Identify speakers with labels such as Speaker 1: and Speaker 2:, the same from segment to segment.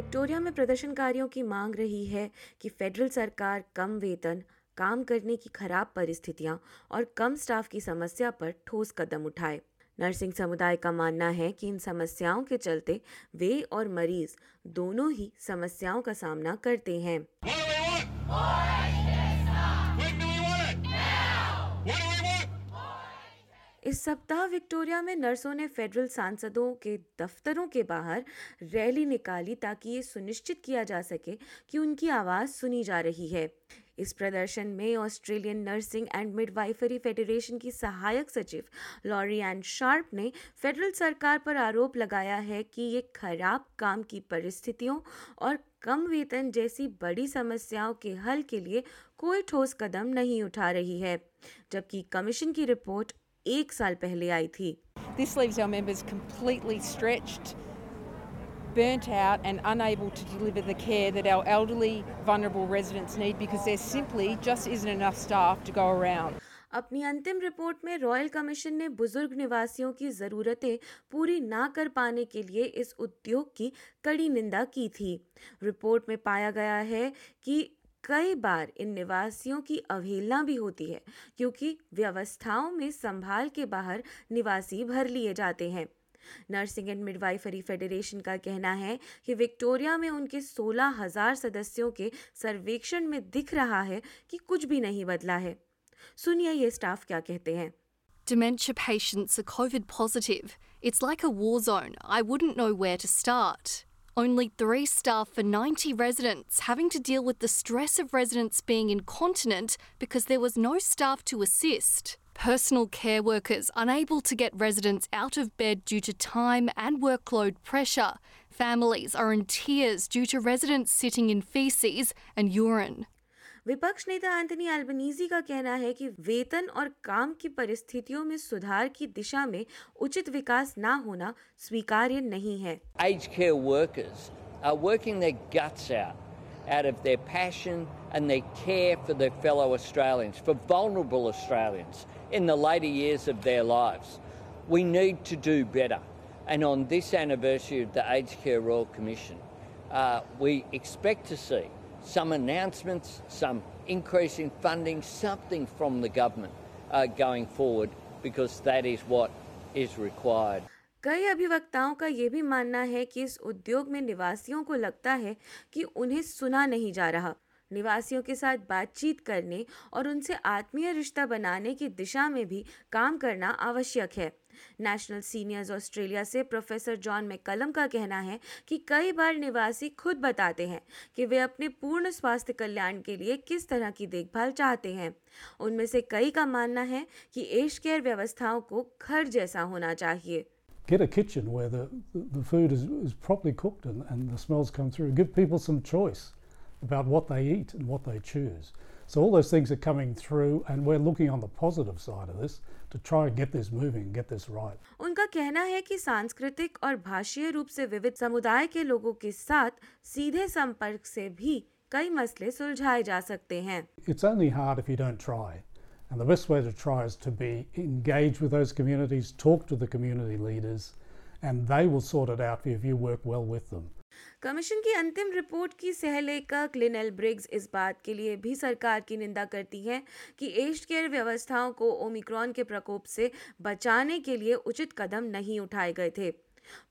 Speaker 1: Victoria में प्रदर्शनकारियों की मांग रही है कि फेडरल सरकार कम वेतन, काम करने की खराब परिस्थितियाँ और कम स्टाफ की समस्या पर ठोस कदम उठाए। नर्सिंग समुदाय का मानना है कि इन समस्याओं के चलते वे और मरीज़ दोनों ही समस्याओं का सामना करते हैं। इस सप्ताह विक्टोरिया में नर्सों ने फेडरल सांसदों के दफ्तरों के बाहर रैली निकाली ताकि ये सुनिश्चित किया जा सके कि उनकी आवाज़ सुनी जा रही है। इस प्रदर्शन में Australian nursing and midwifery federation की सहायक सचिव लॉरी एंड शार्प ने फेडरल सरकार पर आरोप लगाया है कि ये खराब काम की परिस्थितियों और कम वेतन जैसी बड़ी समस्याओं के हल के लिए कोई ठोस कदम नहीं उठा रही है, जबकि कमीशन की रिपोर्ट एक साल पहले आई थी
Speaker 2: This leaves our members completely stretched, burnt out, and unable to deliver the care that our elderly, vulnerable residents need because there simply just isn't enough staff to go around.
Speaker 1: अपनी अंतिम report में royal commission ने बुज़ुर्ग निवासियों की ज़रूरतें पूरी ना कर पाने के लिए इस उद्योग की कड़ी निंदा की थी रिपोर्ट में पाया गया है कि कई बार इन निवासियों की अवहेलना भी होती है, क्योंकि व्यवस्थाओं में संभाल के बाहर निवासी भर लिए जाते हैं नर्सिंग एंड मिडवाइफरी फेडरेशन का कहना है कि विक्टोरिया में उनके सोलह हज़ार सदस्यों के सर्वेक्षण में दिख रहा है कि कुछ भी नहीं बदला है सुनिए ये स्टाफ क्या कहते हैं
Speaker 3: Dementia patients are COVID positive. It's like a war zone. I wouldn't know where to start. Only three staff for 90 residents, having to deal with the stress of residents being incontinent because there was no staff to assist. Personal care workers unable to get residents out of bed due to time and workload pressure. Families are in tears due to residents sitting in feces and urine.
Speaker 1: विपक्ष नेता Anthony Albanese का कहना है कि वेतन और काम की परिस्थितियों में सुधार की दिशा में उचित विकास ना होना स्वीकार्य नहीं है
Speaker 4: aged care workers are working their guts out, out of their passion and their care for their fellow Australians, for vulnerable Australians in the later years of their lives. We need to do better. And on this anniversary of the Aged Care Royal Commission, uh, we expect to see some announcements, some increase in funding, something from the government uh, going forward, because that is what is required.
Speaker 1: कई अभिवक्ताओं का ये भी मानना है कि इस उद्योग में निवासियों को लगता है कि उन्हें सुना नहीं जा रहा निवासियों के साथ बातचीत करने और उनसे आत्मीय रिश्ता बनाने की दिशा में भी काम करना आवश्यक है। नेशनल सीनियर्स ऑस्ट्रेलिया से प्रोफेसर जॉन मैकलम का कहना है कि कई बार निवासी खुद बताते हैं कि वे अपने पूर्ण स्वास्थ्य कल्याण के लिए किस तरह की देखभाल चाहते हैं। उनमें से कई का मानना है कि एज केयर व्यवस्थाओं को घर जैसा होना चाहिए।
Speaker 5: Get a kitchen where the, the food is, is properly cooked and, and the smells come through. Give people some choice. about what they eat and what they choose. So all those things are coming through, and we're looking on the positive side of this to try and get this moving, get this right.
Speaker 1: उनका कहना है कि सांस्कृतिक और भाषीय रूप से विविध समुदाय के लोगों के साथ सीधे संपर्क से भी कई मसले सुलझाए जा सकते हैं
Speaker 5: It's only hard if you don't try. And the best way to try is to be engaged with those communities, talk to the community leaders, and they will sort it out if you work well with them.
Speaker 1: Commission की अंतिम report की सहलेखक लिनल Briggs इस बात के लिए भी सरकार की निंदा करती है कि एज केयर व्यवस्थाओं को ओमिक्रॉन के प्रकोप से बचाने के लिए उचित कदम नहीं उठाए गए थे।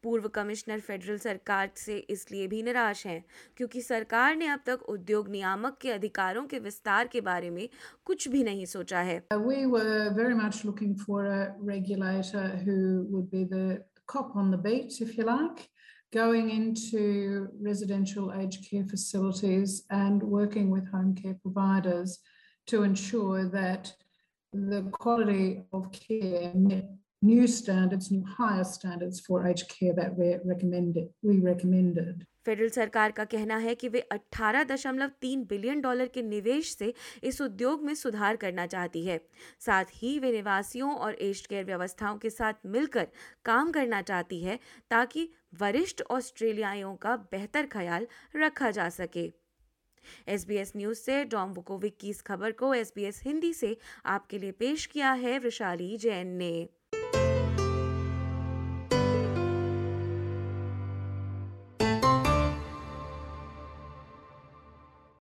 Speaker 1: पूर्व कमिश्नर फेडरल सरकार से इसलिए भी निराश हैं क्योंकि सरकार ने अब तक उद्योग नियामक के अधिकारों के विस्तार के बारे में कुछ भी नहीं सोचा है।
Speaker 6: We were very much looking for a regulator who would be the cop on the beat, if you like, going into residential aged care facilities and working with home care providers to ensure that the quality of care met new standards, new higher standards for aged care that we recommended. We recommended.
Speaker 1: Federal सरकार का कहना है कि वे 18.3 billion dollar के निवेश से इस उद्योग में सुधार करना चाहती है साथ ही वे निवासियों और एज केयर व्यवस्थाओं के साथ मिलकर काम करना चाहती है ताकि वरिष्ठ ऑस्ट्रेलियाइयों का बेहतर ख्याल रखा जा सके एस बी एस न्यूज़ से डॉम बुकोविक की इस खबर को एस बी एस हिंदी से आपके लिए पेश किया है वैशाली जैन ने